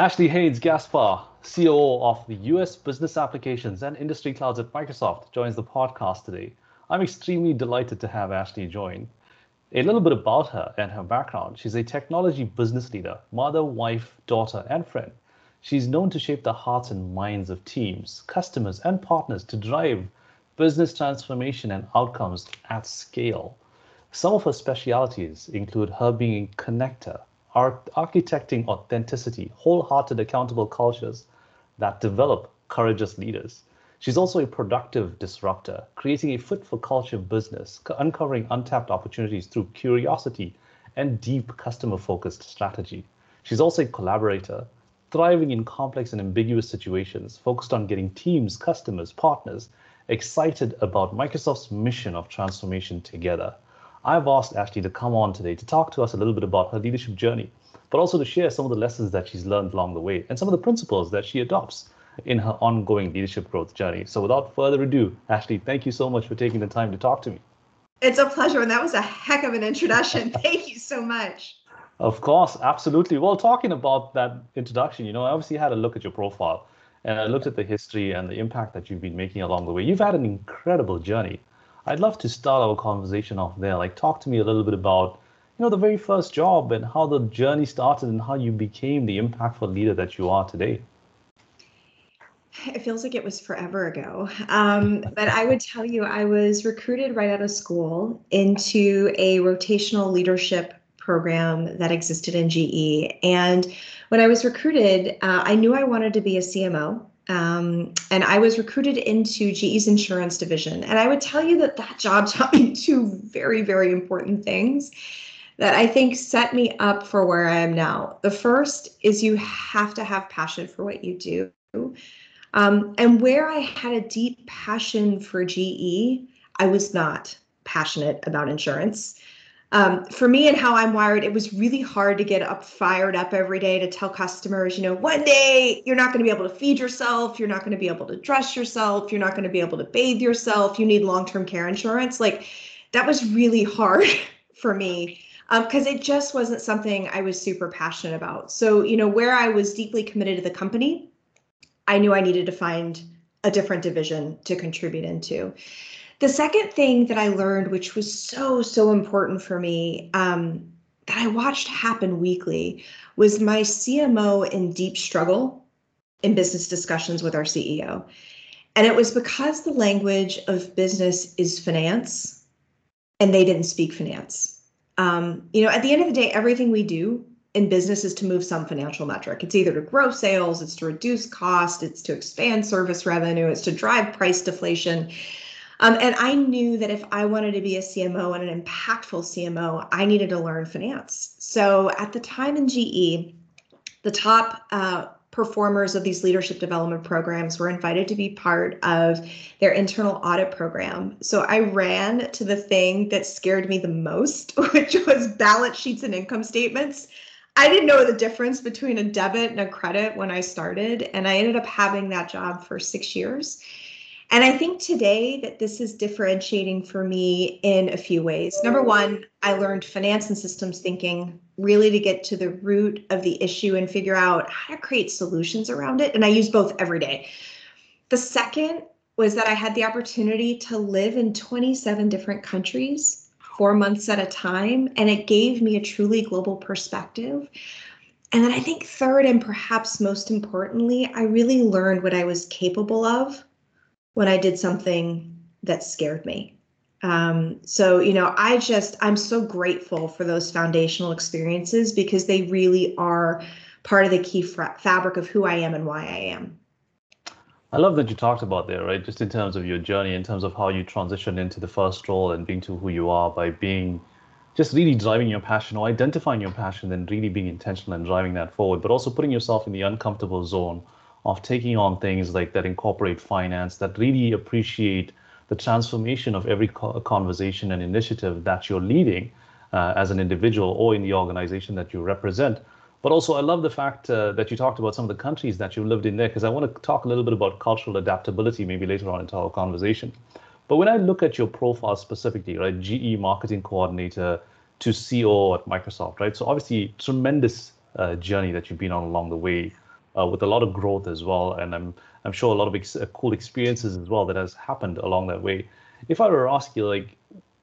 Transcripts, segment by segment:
Ashley Haynes Gaspar, COO of the US Business Applications and Industry Clouds at Microsoft, joins the podcast today. I'm extremely delighted to have Ashley join. A little bit about her and her background. She's a technology business leader, mother, wife, daughter, and friend. She's known to shape the hearts and minds of teams, customers, and partners to drive business transformation and outcomes at scale. Some of her specialities include her being a connector, architecting authenticity, wholehearted accountable cultures that develop courageous leaders. She's also a productive disruptor, creating a fit for culture business, uncovering untapped opportunities through curiosity and deep customer focused strategy. She's also a collaborator, thriving in complex and ambiguous situations, focused on getting teams, customers, partners excited about Microsoft's mission of transformation together. I've asked Ashley to come on today to talk to us a little bit about her leadership journey, but also to share some of the lessons that she's learned along the way and some of the principles that she adopts in her ongoing leadership growth journey. So without further ado, Ashley, thank you so much for taking the time to talk to me. It's a pleasure. And that was a heck of an introduction. thank you so much. Of course, absolutely. Well, talking about that introduction, you know, I obviously had a look at your profile and I looked at the history and the impact that you've been making along the way. You've had an incredible journey. I'd love to start our conversation off there. Like, talk to me a little bit about, you know, the very first job and how the journey started and how you became the impactful leader that you are today. It feels like it was forever ago. Um, but I would tell you, I was recruited right out of school into a rotational leadership program that existed in GE. And when I was recruited, uh, I knew I wanted to be a CMO. Um, and I was recruited into GE's insurance division. And I would tell you that that job taught me two very, very important things that I think set me up for where I am now. The first is you have to have passion for what you do. Um, and where I had a deep passion for GE, I was not passionate about insurance um, for me and how I'm wired, it was really hard to get up fired up every day to tell customers, you know, one day you're not going to be able to feed yourself, you're not going to be able to dress yourself, you're not going to be able to bathe yourself, you need long-term care insurance. Like that was really hard for me because um, it just wasn't something I was super passionate about. So, you know, where I was deeply committed to the company, I knew I needed to find a different division to contribute into. The second thing that I learned, which was so, so important for me, um, that I watched happen weekly, was my CMO in deep struggle in business discussions with our CEO. And it was because the language of business is finance and they didn't speak finance. Um, you know, at the end of the day, everything we do in business is to move some financial metric. It's either to grow sales, it's to reduce cost, it's to expand service revenue, it's to drive price deflation. Um, and I knew that if I wanted to be a CMO and an impactful CMO, I needed to learn finance. So at the time in GE, the top uh, performers of these leadership development programs were invited to be part of their internal audit program. So I ran to the thing that scared me the most, which was balance sheets and income statements. I didn't know the difference between a debit and a credit when I started, and I ended up having that job for six years. And I think today that this is differentiating for me in a few ways. Number one, I learned finance and systems thinking really to get to the root of the issue and figure out how to create solutions around it. And I use both every day. The second was that I had the opportunity to live in 27 different countries, four months at a time, and it gave me a truly global perspective. And then I think third, and perhaps most importantly, I really learned what I was capable of when I did something that scared me. Um, so, you know, I just, I'm so grateful for those foundational experiences because they really are part of the key fra- fabric of who I am and why I am. I love that you talked about there, right? Just in terms of your journey, in terms of how you transitioned into the first role and being to who you are by being just really driving your passion or identifying your passion and really being intentional and driving that forward, but also putting yourself in the uncomfortable zone of taking on things like that incorporate finance, that really appreciate the transformation of every conversation and initiative that you're leading uh, as an individual or in the organization that you represent. But also, I love the fact uh, that you talked about some of the countries that you lived in there, because I want to talk a little bit about cultural adaptability maybe later on into our conversation. But when I look at your profile specifically, right, GE marketing coordinator to CEO at Microsoft, right? So obviously, tremendous uh, journey that you've been on along the way uh, with a lot of growth as well, and I'm I'm sure a lot of ex- uh, cool experiences as well that has happened along that way. If I were to ask you, like,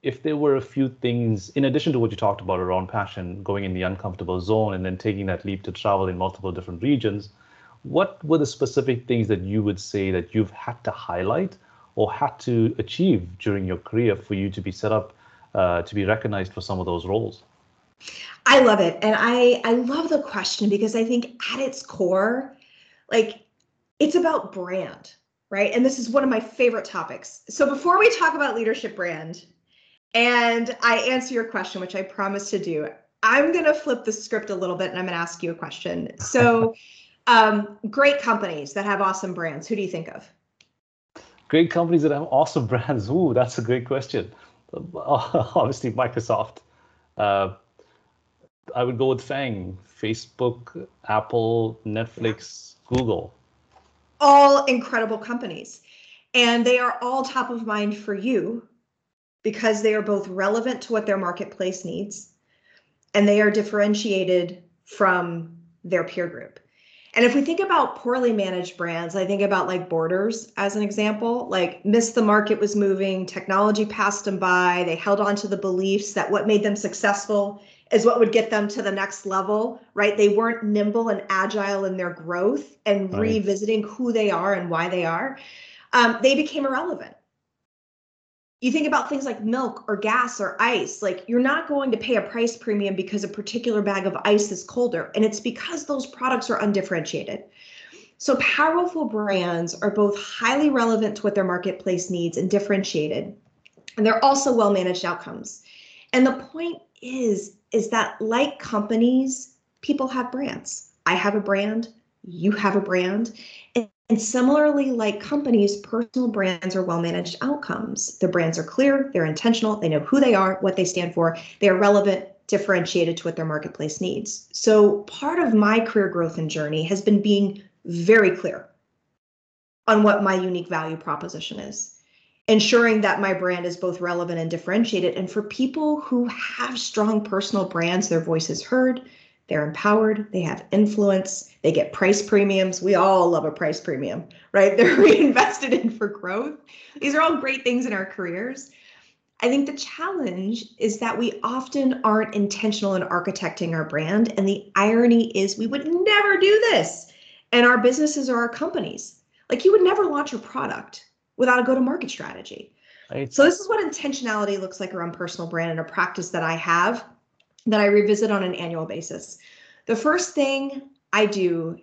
if there were a few things in addition to what you talked about around passion, going in the uncomfortable zone, and then taking that leap to travel in multiple different regions, what were the specific things that you would say that you've had to highlight or had to achieve during your career for you to be set up uh, to be recognized for some of those roles? I love it. And I I love the question because I think at its core, like it's about brand, right? And this is one of my favorite topics. So before we talk about leadership brand and I answer your question, which I promised to do, I'm going to flip the script a little bit and I'm going to ask you a question. So um, great companies that have awesome brands, who do you think of? Great companies that have awesome brands. Ooh, that's a great question. Obviously, Microsoft. Uh, I would go with FANG, Facebook, Apple, Netflix, Google. All incredible companies. And they are all top of mind for you because they are both relevant to what their marketplace needs and they are differentiated from their peer group. And if we think about poorly managed brands, I think about like Borders as an example, like missed the market was moving, technology passed them by, they held on to the beliefs that what made them successful is what would get them to the next level, right? They weren't nimble and agile in their growth and right. revisiting who they are and why they are. Um, they became irrelevant. You think about things like milk or gas or ice, like you're not going to pay a price premium because a particular bag of ice is colder. And it's because those products are undifferentiated. So powerful brands are both highly relevant to what their marketplace needs and differentiated. And they're also well managed outcomes. And the point is is that like companies, people have brands. I have a brand, you have a brand. And, and similarly, like companies, personal brands are well managed outcomes. The brands are clear, they're intentional, they know who they are, what they stand for, they are relevant, differentiated to what their marketplace needs. So, part of my career growth and journey has been being very clear on what my unique value proposition is ensuring that my brand is both relevant and differentiated. And for people who have strong personal brands, their voice is heard, they're empowered, they have influence, they get price premiums. We all love a price premium, right? They're reinvested in for growth. These are all great things in our careers. I think the challenge is that we often aren't intentional in architecting our brand. And the irony is, we would never do this. And our businesses are our companies. Like, you would never launch a product without a go to market strategy. Right. So this is what intentionality looks like around personal brand and a practice that I have that I revisit on an annual basis. The first thing I do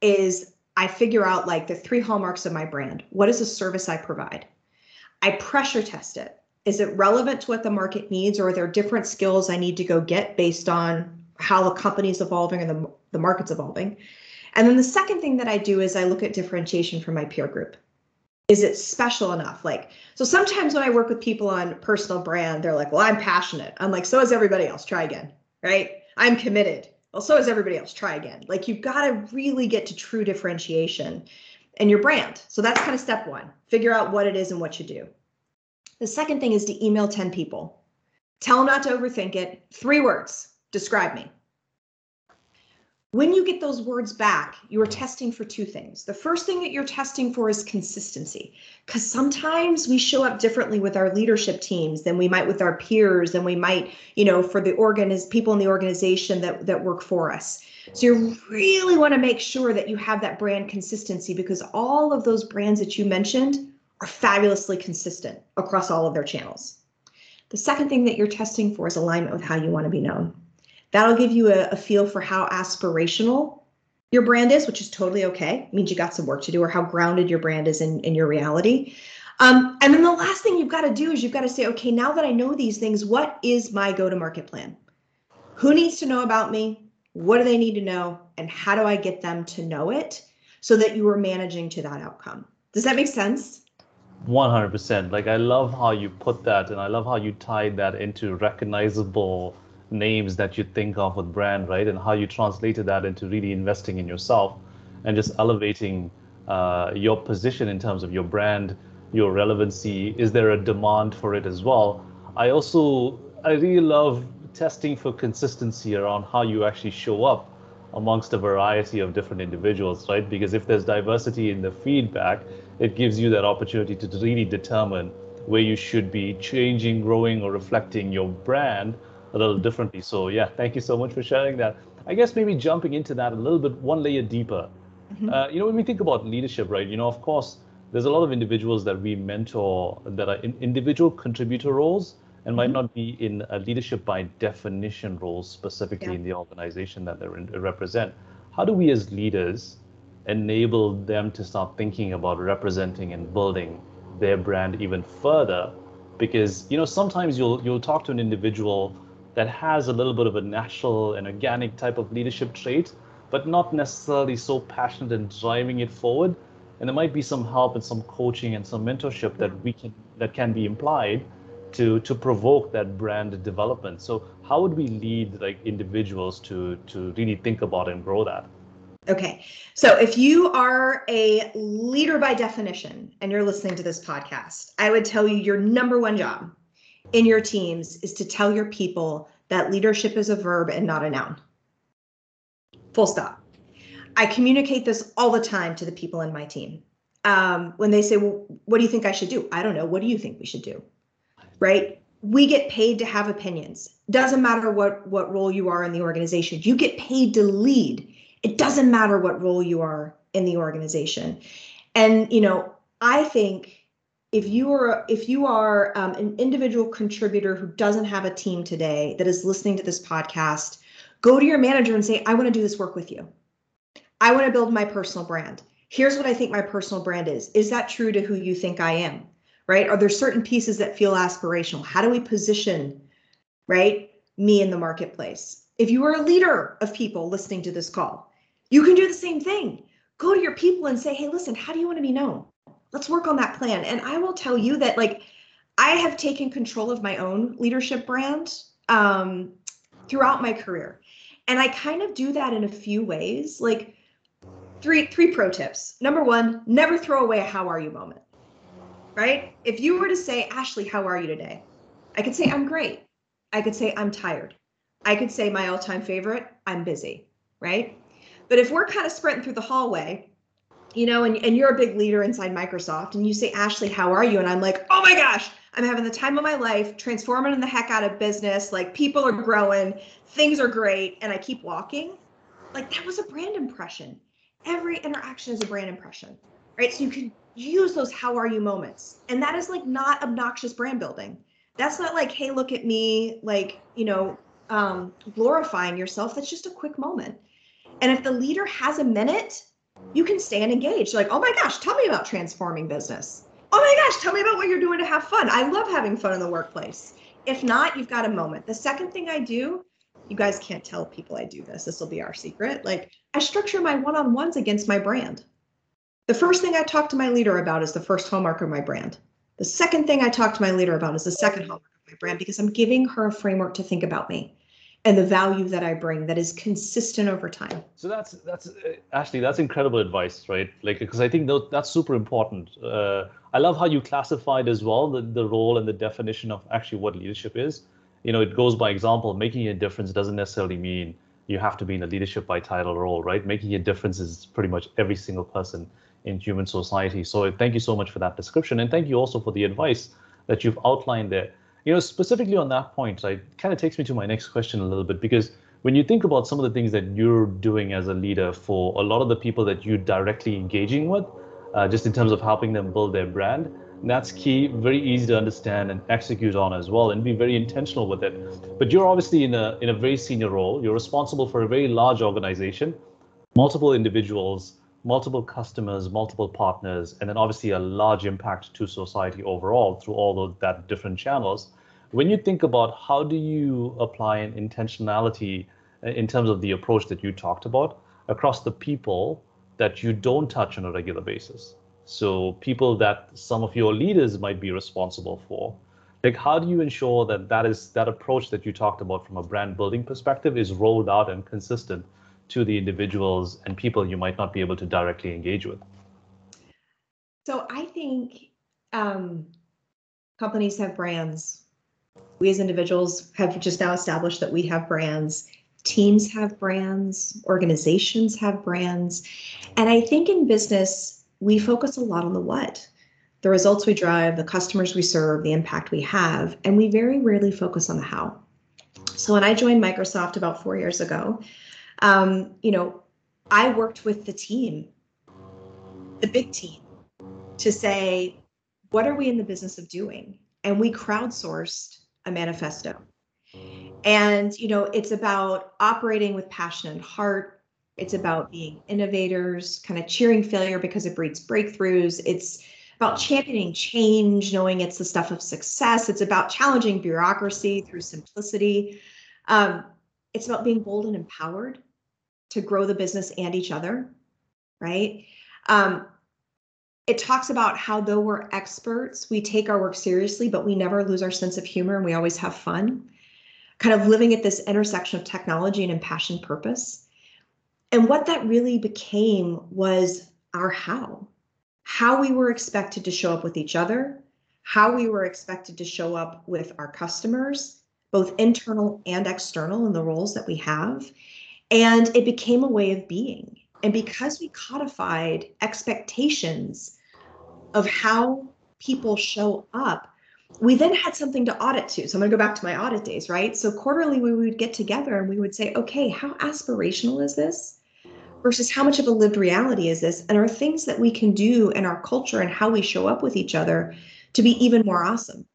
is I figure out like the three hallmarks of my brand. What is the service I provide? I pressure test it. Is it relevant to what the market needs, or are there different skills I need to go get based on how the company's evolving and the, the market's evolving? And then the second thing that I do is I look at differentiation from my peer group is it special enough? Like so sometimes when i work with people on personal brand they're like well i'm passionate. I'm like so is everybody else. Try again. Right? I'm committed. Well so is everybody else. Try again. Like you've got to really get to true differentiation and your brand. So that's kind of step one. Figure out what it is and what you do. The second thing is to email 10 people. Tell them not to overthink it. Three words. Describe me when you get those words back, you are testing for two things. The first thing that you're testing for is consistency, because sometimes we show up differently with our leadership teams than we might with our peers, than we might, you know, for the organiz- people in the organization that, that work for us. So you really want to make sure that you have that brand consistency because all of those brands that you mentioned are fabulously consistent across all of their channels. The second thing that you're testing for is alignment with how you want to be known. That'll give you a, a feel for how aspirational your brand is, which is totally okay. It means you got some work to do, or how grounded your brand is in, in your reality. Um, and then the last thing you've got to do is you've got to say, okay, now that I know these things, what is my go to market plan? Who needs to know about me? What do they need to know? And how do I get them to know it so that you are managing to that outcome? Does that make sense? 100%. Like, I love how you put that, and I love how you tied that into recognizable names that you think of with brand, right? And how you translated that into really investing in yourself and just elevating uh, your position in terms of your brand, your relevancy. Is there a demand for it as well? I also, I really love testing for consistency around how you actually show up amongst a variety of different individuals, right? Because if there's diversity in the feedback, it gives you that opportunity to really determine where you should be changing, growing, or reflecting your brand a little differently. So, yeah, thank you so much for sharing that. I guess maybe jumping into that a little bit, one layer deeper. Mm-hmm. Uh, you know, when we think about leadership, right? You know, of course, there's a lot of individuals that we mentor that are in individual contributor roles and might mm-hmm. not be in a leadership by definition roles specifically yeah. in the organization that they represent. How do we as leaders enable them to start thinking about representing and building their brand even further? Because you know sometimes you'll you'll talk to an individual that has a little bit of a natural and organic type of leadership trait, but not necessarily so passionate and driving it forward. And there might be some help and some coaching and some mentorship that we can that can be implied to to provoke that brand development. So how would we lead like individuals to to really think about and grow that? Okay. So if you are a leader by definition and you're listening to this podcast, I would tell you your number one job in your teams is to tell your people that leadership is a verb and not a noun. Full stop. I communicate this all the time to the people in my team. Um, when they say, Well, what do you think I should do? I don't know. What do you think we should do? right? We get paid to have opinions. Doesn't matter what what role you are in the organization. You get paid to lead. It doesn't matter what role you are in the organization. And you know, I think if you are if you are um, an individual contributor who doesn't have a team today that is listening to this podcast, go to your manager and say, "I want to do this work with you. I want to build my personal brand. Here's what I think my personal brand is. Is that true to who you think I am?" right? Are there certain pieces that feel aspirational? How do we position, right, me in the marketplace? If you are a leader of people listening to this call, you can do the same thing. Go to your people and say, hey, listen, how do you want to be known? Let's work on that plan. And I will tell you that, like, I have taken control of my own leadership brand um, throughout my career. And I kind of do that in a few ways. Like, three three pro tips. Number one, never throw away a how are you moment right? If you were to say, Ashley, how are you today? I could say, I'm great. I could say, I'm tired. I could say, my all time favorite, I'm busy, right? But if we're kind of sprinting through the hallway, you know, and, and you're a big leader inside Microsoft, and you say, Ashley, how are you? And I'm like, oh my gosh, I'm having the time of my life, transforming the heck out of business. Like people are growing, things are great. And I keep walking. Like that was a brand impression. Every interaction is a brand impression, right? So you can use those how are you moments. And that is like not obnoxious brand building. That's not like, hey, look at me, like, you know, um, glorifying yourself. That's just a quick moment. And if the leader has a minute, you can stay and engage. Like, oh my gosh, tell me about transforming business. Oh my gosh, tell me about what you're doing to have fun. I love having fun in the workplace. If not, you've got a moment. The second thing I do, you guys can't tell people I do this. This will be our secret. Like, I structure my one on ones against my brand. The first thing I talk to my leader about is the first hallmark of my brand. The second thing I talk to my leader about is the second hallmark of my brand because I'm giving her a framework to think about me and the value that I bring that is consistent over time. So that's that's uh, Ashley, that's incredible advice, right? Like because I think that's super important. Uh, I love how you classified as well the, the role and the definition of actually what leadership is. You know, it goes by example. Making a difference doesn't necessarily mean you have to be in a leadership by title role, right? Making a difference is pretty much every single person in human society. So thank you so much for that description. And thank you also for the advice that you've outlined there. You know, specifically on that point, it kind of takes me to my next question a little bit because when you think about some of the things that you're doing as a leader for a lot of the people that you're directly engaging with, uh, just in terms of helping them build their brand, that's key, very easy to understand and execute on as well, and be very intentional with it. But you're obviously in a in a very senior role. You're responsible for a very large organization, multiple individuals, multiple customers, multiple partners, and then obviously a large impact to society overall through all of that different channels. When you think about how do you apply an intentionality uh, in terms of the approach that you talked about across the people that you don't touch on a regular basis? So people that some of your leaders might be responsible for. Like how do you ensure that that is that approach that you talked about from a brand building perspective is rolled out and consistent to the individuals and people you might not be able to directly engage with? So I think um, companies have brands. We as individuals have just now established that we have brands. teams have brands, organizations have brands. And I think in business, we focus a lot on the what the results we drive, the customers we serve, the impact we have, and we very rarely focus on the how. So when I joined Microsoft about four years ago, um, you know, I worked with the team, the big team, to say, what are we in the business of doing? And we crowdsourced a manifesto. And, you know, it's about operating with passion and heart. It's about being innovators, kind of cheering failure because it breeds breakthroughs. It's about championing change, knowing it's the stuff of success. It's about challenging bureaucracy through simplicity. Um, it's about being bold and empowered to grow the business and each other, right? Um, it talks about how though we're experts, we take our work seriously, but we never lose our sense of humor and we always have fun. Kind of living at this intersection of technology and impassioned purpose. And what that really became was our how. How we were expected to show up with each other, how we were expected to show up with our customers, both internal and external in the roles that we have. And it became a way of being. And mm-hmm. because we codified expectations of how people show up, we then had something to audit to. So I'm going to go back to my audit days, right? So quarterly, we would get together and we would say, okay, how aspirational is this? Versus how much of a lived reality is this? And are things that we can do in our culture and how we show up with each other to be even more awesome?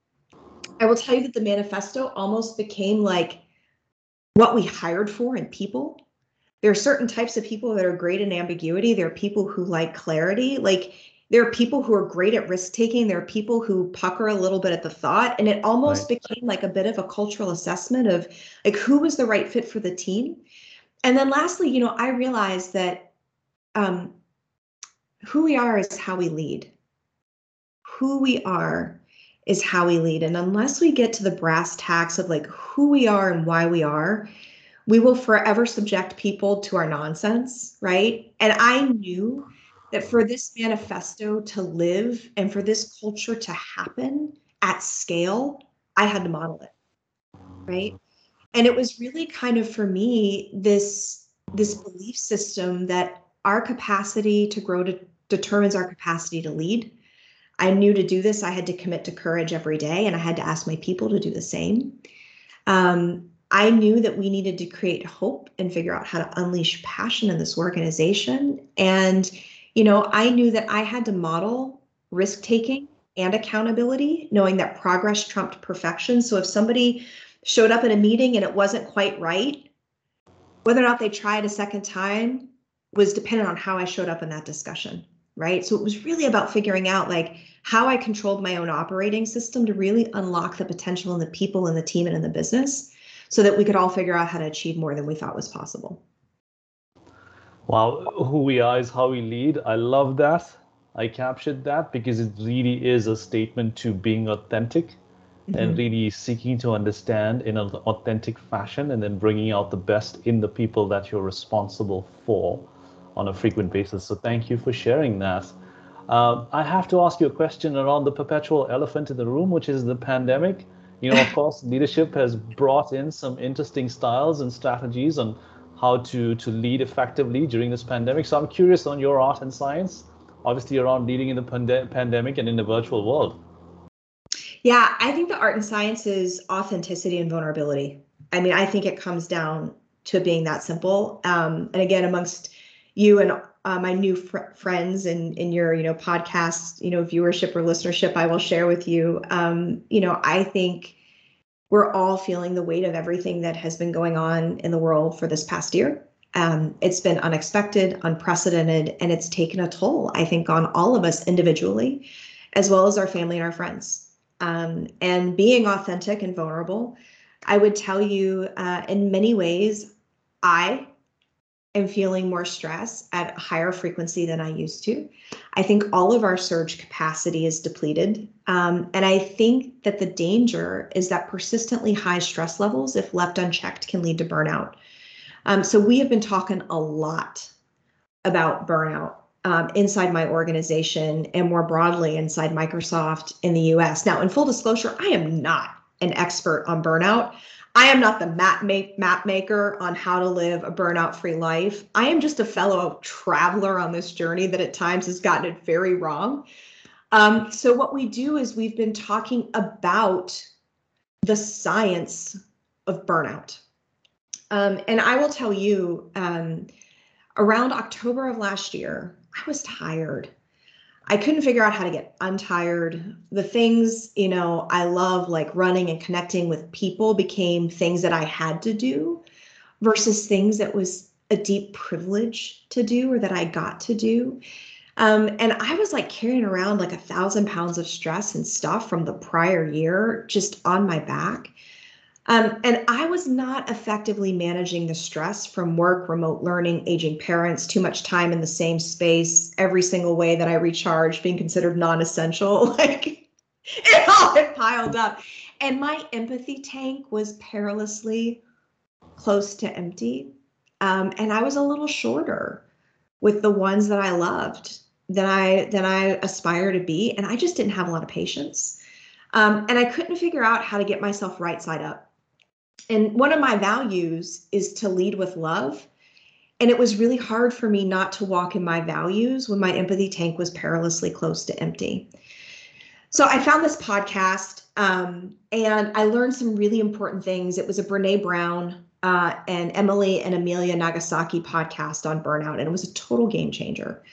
I will tell you that the manifesto almost became like what we hired for in people. There are certain types of people that are great in ambiguity. There are people who like clarity. Like there are people who are great at risk taking. There are people who pucker a little bit at the thought. And it almost right. became like a bit of a cultural assessment of like who was the right fit for the team. And then lastly you know i realized that um, who we are is how we lead. Who we are is how we lead and unless we get to the brass tacks of like who we are and why we are we will forever subject people to our nonsense, right? And I knew that for this manifesto to live and for this culture to happen at scale, I had to model it, right? And it was really kind of for me this this belief system that our capacity to grow to, determines our capacity to lead. I knew to do this, I had to commit to courage every day, and I had to ask my people to do the same. Um, I knew that we needed to create hope and figure out how to unleash passion in this organization. And, you know, I knew that I had to model risk taking and accountability, knowing that progress trumped perfection. So if somebody showed up at a meeting and it wasn't quite right, whether or not they tried a second time was dependent on how I showed up in that discussion. Right. So it was really about figuring out like how I controlled my own operating system to really unlock the potential in the people and the team and in the business so that we could all figure out how to achieve more than we thought was possible. Wow, who we are is how we lead. I love that. I captured that because it really is a statement to being authentic mm-hmm. and really seeking to understand in an authentic fashion and then bringing out the best in the people that you're responsible for on a frequent basis. So thank you for sharing that. Uh, I have to ask you a question around the perpetual elephant in the room, which is the pandemic. You know, of course, leadership has brought in some interesting styles and strategies on how to to lead effectively during this pandemic. So I'm curious on your art and science, obviously around leading in the pande- pandemic and in the virtual world. Yeah, I think the art and science is authenticity and vulnerability. I mean, I think it comes down to being that simple. Um, and again, amongst you and uh, my new fr- friends and in, in your you know podcast you know viewership or listenership i will share with you um, you know i think we're all feeling the weight of everything that has been going on in the world for this past year. Um, it's been unexpected unprecedented and it's taken a toll i think on all of us individually as well as our family and our friends. Um, and being authentic and vulnerable i would tell you uh, in many ways i am feeling more stress at a higher frequency than I used to. I think all of our surge capacity is depleted. Um, and I think that the danger is that persistently high stress levels, if left unchecked, can lead to burnout. Um, so we have been talking a lot about burnout um, inside my organization and more broadly inside Microsoft in the US. Now, in full disclosure, I am not an expert on burnout. I am not the map, make, map maker on how to live a burnout free life. I am just a fellow traveler on this journey that at times has gotten it very wrong. Um, so, what we do is we've been talking about the science of burnout. Um, and I will tell you, um, around October of last year, I was tired. I couldn't figure out how to get untired. The things, you know, I love like running and connecting with people became things that I had to do versus things that was a deep privilege to do or that I got to do. Um, and I was like carrying around like a thousand pounds of stress and stuff from the prior year just on my back. Um, and I was not effectively managing the stress from work, remote learning, aging parents, too much time in the same space, every single way that I recharged being considered non essential. Like it all had piled up. And my empathy tank was perilously close to empty. Um, and I was a little shorter with the ones that I loved than I than I aspire to be. And I just didn't have a lot of patience. Um, and I couldn't figure out how to get myself right side up and one of my values is to lead with love. And it was really hard for me not to walk in my values when my empathy tank was perilously close to empty. So I found this podcast um, and I learned some really important things. It was a Brene Brown uh, and Emily and Amelia Nagoski podcast on burnout. And it was a total game changer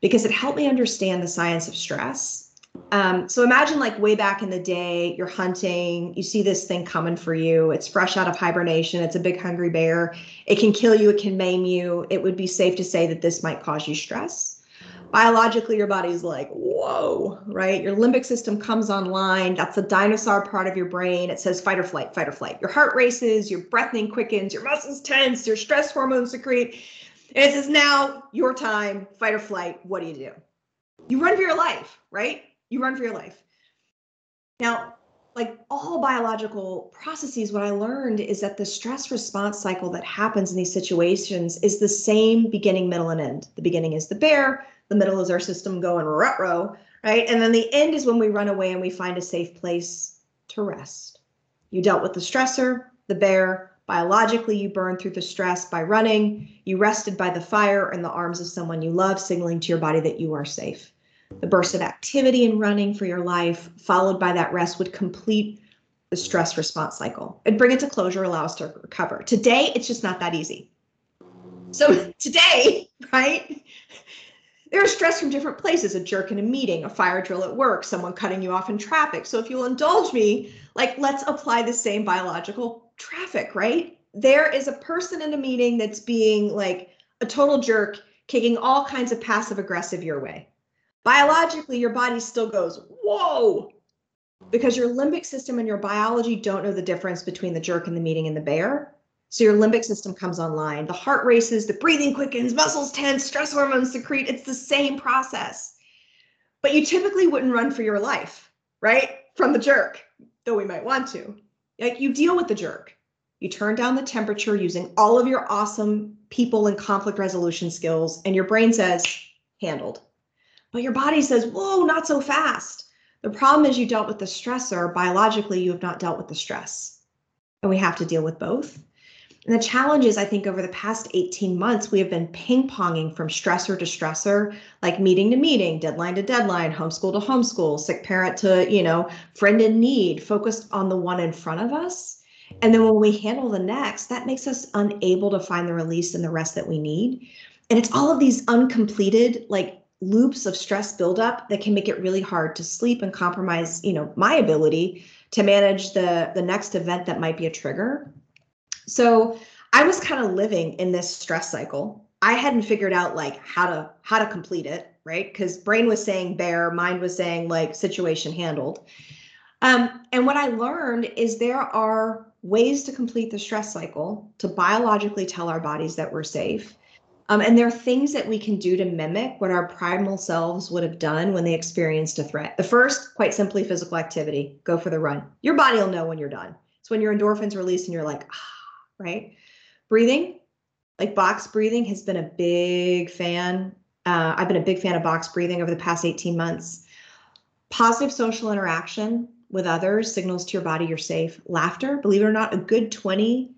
because it helped me understand the science of stress um, so imagine like way back in the day, you're hunting, you see this thing coming for you. It's fresh out of hibernation. It's a big hungry bear. It can kill you. It can maim you. It would be safe to say that this might cause you stress. Biologically, your body's like, whoa, right? Your limbic system comes online. That's the dinosaur part of your brain. It says fight or flight, fight or flight. Your heart races, your breathing quickens, your muscles tense, your stress hormones secrete. And it says, now your time, fight or flight. What do you do? You run for your life, right? You run for your life. Now, like all biological processes, what I learned is that the stress response cycle that happens in these situations is the same beginning, middle, and end. The beginning is the bear, the middle is our system going rut row, right? And then the end is when we run away and we find a safe place to rest. You dealt with the stressor, the bear. Biologically, you burned through the stress by running. You rested by the fire in the arms of someone you love, signaling to your body that you are safe the burst of activity and running for your life, followed by that rest, would complete the stress response cycle and bring it to closure, allow us to recover. Today, it's just not that easy. So today, right? There's stress from different places a jerk in a meeting, a fire drill at work, someone cutting you off in traffic. So, if you'll indulge me, like let's apply the same biological traffic, right? There is a person in a meeting that's being like a total jerk, kicking all kinds of passive aggressive your way biologically your body still goes whoa! Because your limbic system and your biology don't know the difference between the jerk in the meeting and the bear. So your limbic system comes online. The heart races the breathing quickens muscles tense stress hormones secrete. It's the same process. But you typically wouldn't run for your life right from the jerk though we might want to. Like you deal with the jerk. You turn down the temperature using all of your awesome people and conflict resolution skills and your brain says handled but your body says, whoa, not so fast. The problem is you dealt with the stressor. Biologically, you have not dealt with the stress. And we have to deal with both. And the challenge is, I think, over the past 18 months, we have been ping ponging from stressor to stressor, like meeting to meeting, deadline to deadline, homeschool to homeschool, sick parent to, you know, friend in need, focused on the one in front of us. And then when we handle the next, that makes us unable to find the release and the rest that we need. And it's all of these uncompleted, like loops of stress buildup that can make it really hard to sleep and compromise, you know, my ability to manage the the next event that might be a trigger. So I was kind of living in this stress cycle. I hadn't figured out like how to how to complete it, right? Because brain was saying bear, mind was saying like situation handled. Um, and what I learned is there are ways to complete the stress cycle to biologically tell our bodies that we're safe um, and there are things that we can do to mimic what our primal selves would have done when they experienced a threat. The first, quite simply, physical activity. Go for the run. Your body will know when you're done. It's when your endorphins release and you're like, ah, right? Breathing, like box breathing, has been a big fan. Uh, I've been a big fan of box breathing over the past 18 months. Positive social interaction, with others signals to your body you're safe. Laughter, believe it or not, a good 20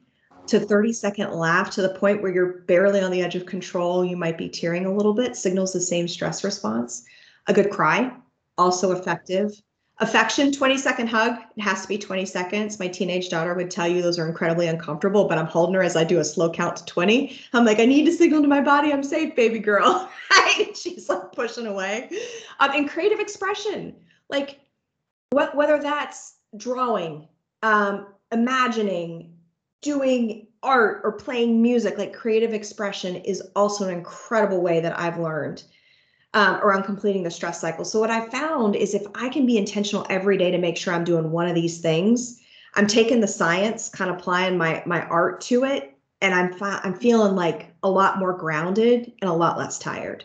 to 30 second laugh to the point where you're barely on the edge of control, you might be tearing a little bit, signals the same stress response. A good cry, also effective. Affection, 20 second hug, it has to be 20 seconds. My teenage daughter would tell you those are incredibly uncomfortable, but I'm holding her as I do a slow count to 20. I'm like, I need to signal to my body I'm safe, baby girl. She's like pushing away. Um, and creative expression, like what, whether that's drawing, um, imagining, doing art or playing music, like creative expression is also an incredible way that I've learned um, around completing the stress cycle. So what I found is if I can be intentional every day to make sure I'm doing one of these things, I'm taking the science, kind of applying my my art to it, and I'm fi- I'm feeling like a lot more grounded and a lot less tired.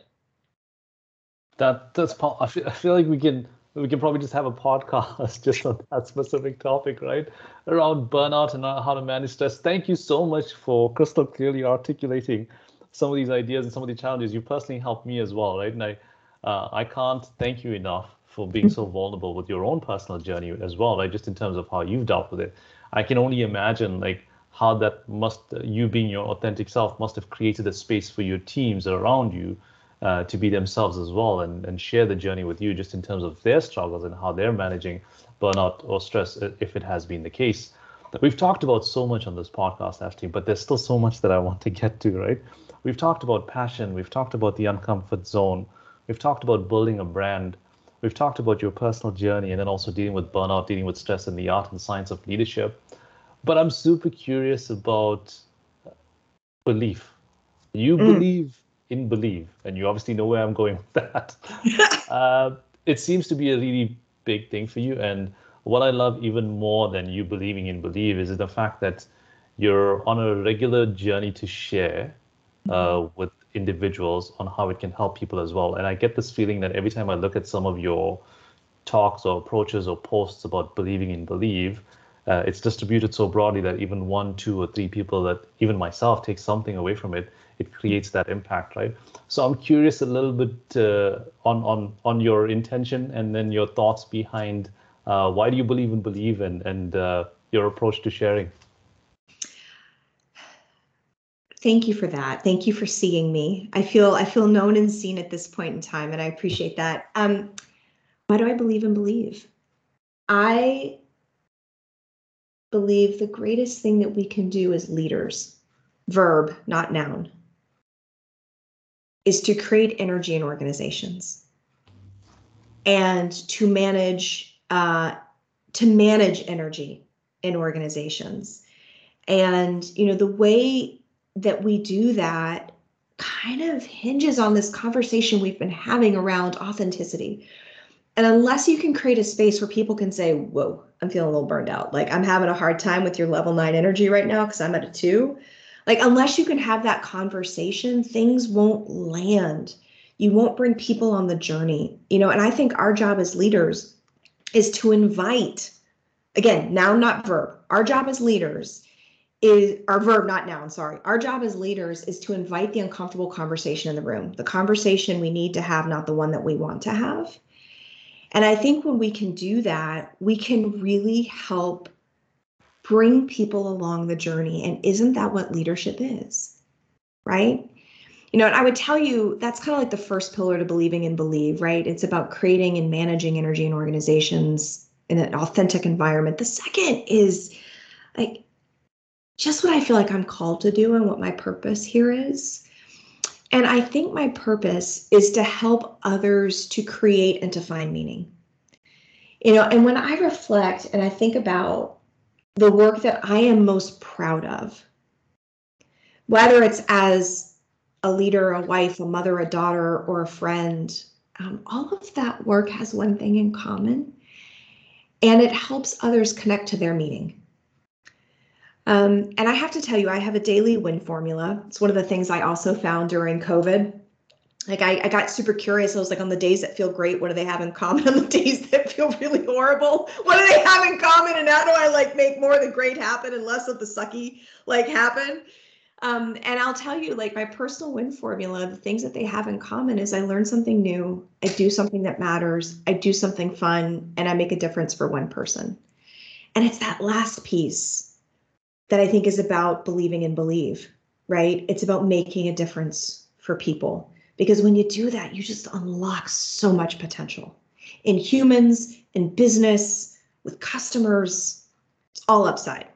That that's I feel, I feel like we can we can probably just have a podcast just on that specific topic, right? Around burnout and how to manage stress. Thank you so much for crystal clearly articulating some of these ideas and some of the challenges. You personally helped me as well, right? And I, uh, I can't thank you enough for being so vulnerable with your own personal journey as well, right? Just in terms of how you've dealt with it. I can only imagine like how that must, you being your authentic self, must have created a space for your teams around you uh, to be themselves as well and, and share the journey with you just in terms of their struggles and how they're managing burnout or stress if it has been the case. We've talked about so much on this podcast, Ashley, but there's still so much that I want to get to, right? We've talked about passion, we've talked about the uncomfort zone, we've talked about building a brand, we've talked about your personal journey and then also dealing with burnout, dealing with stress and the art and science of leadership. But I'm super curious about belief. You mm. believe in believe, and you obviously know where I'm going with that. uh, it seems to be a really big thing for you. And what I love even more than you believing in believe is the fact that you're on a regular journey to share uh, mm-hmm. with individuals on how it can help people as well. And I get this feeling that every time I look at some of your talks or approaches or posts about believing in believe, uh, it's distributed so broadly that even one, two, or three people that even myself take something away from it, it creates that impact, right? So I'm curious a little bit uh, on on on your intention and then your thoughts behind uh, why do you believe in believe and and uh, your approach to sharing. Thank you for that. Thank you for seeing me. I feel I feel known and seen at this point in time, and I appreciate that. Um, why do I believe in believe? I believe the greatest thing that we can do as leaders, verb, not noun, is to create energy in organizations and to manage uh, to manage energy in organizations. And you know the way that we do that kind of hinges on this conversation we've been having around authenticity, and unless you can create a space where people can say, Whoa, I'm feeling a little burned out. Like I'm having a hard time with your level nine energy right now because I'm at a two. Like, unless you can have that conversation, things won't land. You won't bring people on the journey, you know. And I think our job as leaders is to invite, again, noun, not verb. Our job as leaders is our verb, not noun, sorry. Our job as leaders is to invite the uncomfortable conversation in the room, the conversation we need to have, not the one that we want to have. And I think when we can do that, we can really help bring people along the journey. And isn't that what leadership is? Right? You know, and I would tell you that's kind of like the first pillar to believing and believe, right? It's about creating and managing energy in organizations in an authentic environment. The second is like just what I feel like I'm called to do and what my purpose here is. And I think my purpose is to help others to create and to find meaning. You know, and when I reflect and I think about the work that I am most proud of, whether it's as a leader, a wife, a mother, a daughter, or a friend, um, all of that work has one thing in common, and it helps others connect to their meaning. Um, and I have to tell you, I have a daily win formula. It's one of the things I also found during COVID. Like I, I got super curious. I was like, on the days that feel great, what do they have in common? On the days that feel really horrible, what do they have in common? And how do I like make more of the great happen and less of the sucky like happen? Um, and I'll tell you, like my personal win formula, the things that they have in common is I learn something new, I do something that matters, I do something fun, and I make a difference for one person. And it's that last piece that I think is about believing and believe, right? It's about making a difference for people. Because when you do that, you just unlock so much potential in humans, in business, with customers. It's all upside.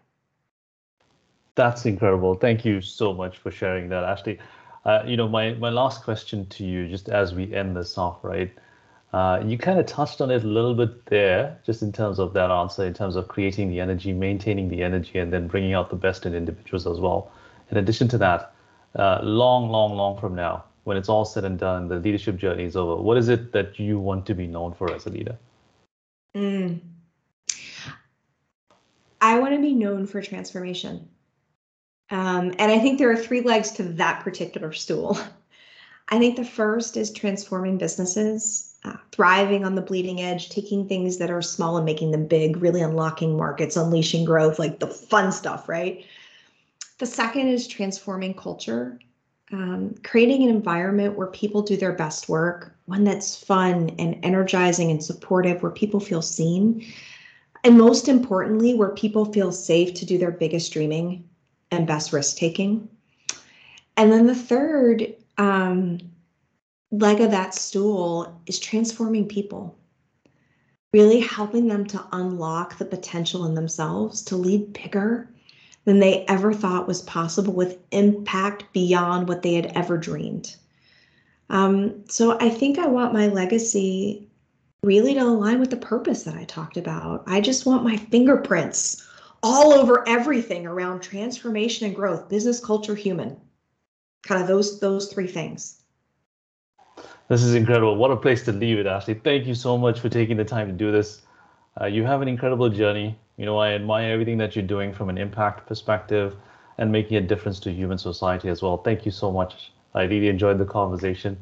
That's incredible. Thank you so much for sharing that, Ashley. Uh, you know, my, my last question to you, just as we end this off, right? Uh, you kind of touched on it a little bit there, just in terms of that answer, in terms of creating the energy, maintaining the energy, and then bringing out the best in individuals as well. In addition to that, uh, long, long, long from now, when it's all said and done, the leadership journey is over, what is it that you want to be known for as a leader? Mm. I want to be known for transformation. Um, and I think there are three legs to that particular stool. I think the first is transforming businesses, thriving on the bleeding edge, taking things that are small and making them big, really unlocking markets, unleashing growth, like the fun stuff, right? The second is transforming culture, um, creating an environment where people do their best work, one that's fun and energizing and supportive, where people feel seen. And most importantly, where people feel safe to do their biggest dreaming and best risk taking. And then the third um, leg of that stool is transforming people, really helping them to unlock the potential in themselves to lead bigger than they ever thought was possible with impact beyond what they had ever dreamed. Um, so I think I want my legacy really to align with the purpose that I talked about. I just want my fingerprints all over everything around transformation and growth, business, culture, human. Kind of those those three things. This is incredible. What a place to leave it, Ashley. Thank you so much for taking the time to do this. Uh, you have an incredible journey. You know, I admire everything that you're doing from an impact perspective and making a difference to human society as well. Thank you so much. I really enjoyed the conversation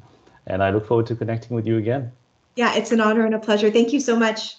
and I look forward to connecting with you again. Yeah, it's an honor and a pleasure. Thank you so much.